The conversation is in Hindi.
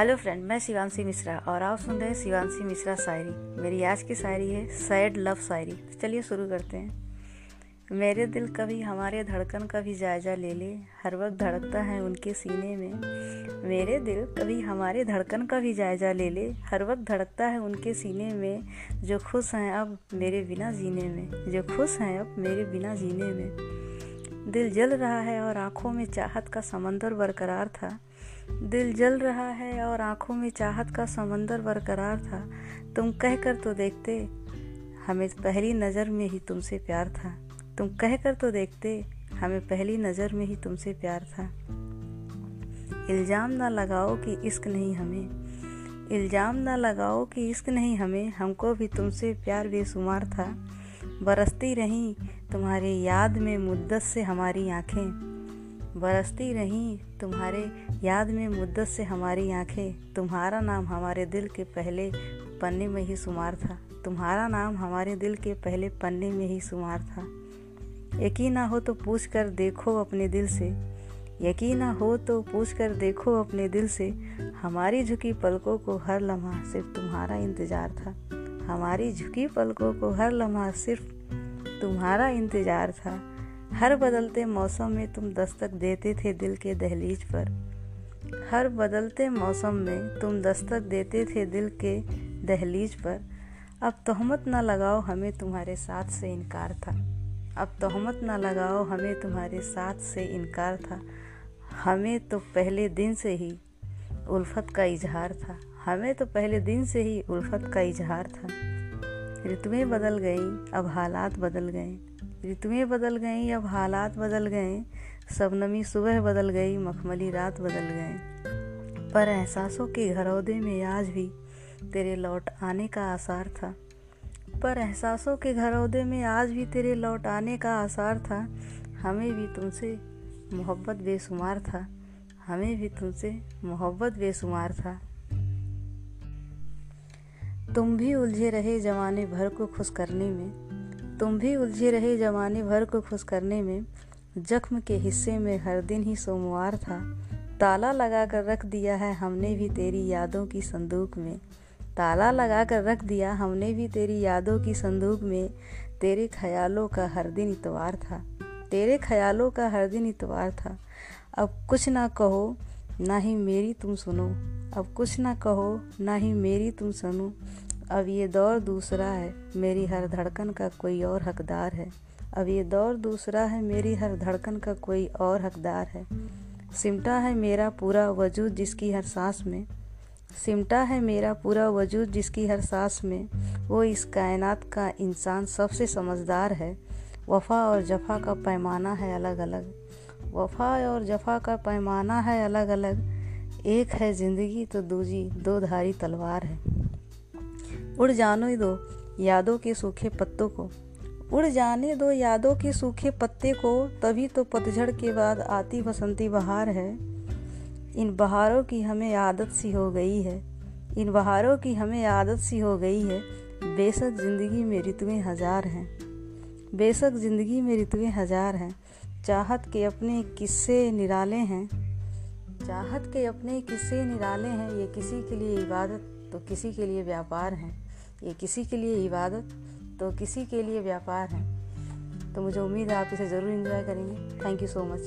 हेलो फ्रेंड, मैं शिवानशी मिश्रा और आप सुन रहे हैं शिवानशी मिश्रा शायरी। मेरी आज की शायरी है, सैड लव शायरी। तो चलिए शुरू करते हैं। मेरे दिल कभी हमारे धड़कन का भी जायजा ले ले, हर वक्त धड़कता है उनके सीने में। मेरे दिल कभी हमारे धड़कन का भी जायजा ले ले, हर वक्त धड़कता है उनके सीने में। जो खुश हैं अब मेरे बिना जीने में, जो खुश हैं अब मेरे बिना जीने में। दिल जल रहा है और आँखों में चाहत का समंदर बरकरार था दिल जल रहा है और आँखों में चाहत का समंदर बरकरार था। तुम कह कर तो देखते, हमें पहली नज़र में ही तुमसे प्यार था। तुम कह कर तो देखते, हमें पहली नज़र में ही तुमसे प्यार था। इल्ज़ाम ना लगाओ कि इश्क नहीं हमें। इल्ज़ाम ना लगाओ कि इश्क नहीं हमें। हमको भी तुमसे प्यार बेशुमार था। बरसती रहीं, तुम्हारी याद में मुद्दत से हमारी आँखें। बरसती रहीं तुम्हारे याद में मुद्दत से हमारी आँखें। तुम्हारा नाम हमारे दिल के पहले पन्ने में ही शुमार था। तुम्हारा नाम हमारे दिल के पहले पन्ने में ही शुमार था। यकीन ना हो तो पूछ कर देखो अपने दिल से। यकीन ना हो तो पूछ कर देखो अपने दिल से। हमारी झुकी पलकों को हर लम्हा सिर्फ़ तुम्हारा इंतज़ार था। हमारी झुकी पलकों को हर लम्हा सिर्फ़ तुम्हारा इंतज़ार था। हर बदलते मौसम में तुम दस्तक देते थे दिल के दहलीज पर। हर बदलते मौसम में तुम दस्तक देते थे दिल के दहलीज पर। अब तहमत ना लगाओ हमें तुम्हारे साथ से इनकार था। अब तहमत ना लगाओ हमें तुम्हारे साथ से इनकार था। हमें तो पहले दिन से ही उल्फत का इजहार था। हमें तो पहले दिन से ही उल्फत का इजहार था। ऋतुएँ बदल गई, अब हालात बदल गए। ऋतुएँ बदल गईं, अब हालात बदल गए। सबनमी सुबह बदल गई, मखमली रात बदल गए। पर एहसासों के घरौदे में आज भी तेरे लौट आने का आसार था। पर एहसासों के घरौदे में आज भी तेरे लौट आने का आसार था। हमें भी तुमसे मोहब्बत बेशुमार था। हमें भी तुमसे मोहब्बत बेशुमार था। तुम भी उलझे रहे जमाने भर को खुश करने में। तुम भी उलझे रहे जमाने भर को खुश करने में, जख्म के हिस्से में हर दिन ही सोमवार था। ताला लगा कर रख दिया है हमने भी तेरी यादों की संदूक में। ताला लगा कर रख दिया हमने भी तेरी यादों की संदूक में। तेरे ख्यालों का हर दिन इतवार था। तेरे ख्यालों का हर दिन इतवार था। अब कुछ ना कहो, ना ही मेरी तुम सुनो। अब कुछ ना कहो, ना ही मेरी तुम सुनो। अब ये दौर दूसरा है, मेरी हर धड़कन का कोई और हकदार है। अब ये दौर दूसरा है, मेरी हर धड़कन का कोई और हकदार है। सिमटा है मेरा पूरा वजूद जिसकी हर सांस में। सिमटा है मेरा पूरा वजूद जिसकी हर सांस में। वो इस कायनात का इंसान सबसे समझदार है। वफ़ा और जफ़ा का पैमाना है अलग अलग वफ़ा और जफ़ा का पैमाना है अलग अलग एक है ज़िंदगी तो दूजी, दो धारी तलवार है। उड़ जाने दो यादों के सूखे पत्तों को। उड़ जाने दो यादों के सूखे पत्ते को, तभी तो पतझड़ के बाद आती बसंती बहार है। इन बहारों की हमें आदत सी हो गई है। इन बहारों की हमें आदत सी हो गई है। बेशक ज़िंदगी में ऋतुएँ हज़ार हैं। बेशक ज़िंदगी में ऋतुएँ हज़ार हैं। चाहत के अपने किस्से निराले हैं। चाहत के अपने किस्से निराले हैं। ये किसी के लिए इबादत तो किसी के लिए व्यापार हैं। ये किसी के लिए इबादत तो किसी के लिए व्यापार है। तो मुझे उम्मीद है आप इसे ज़रूर इन्जॉय करेंगे। Thank you so much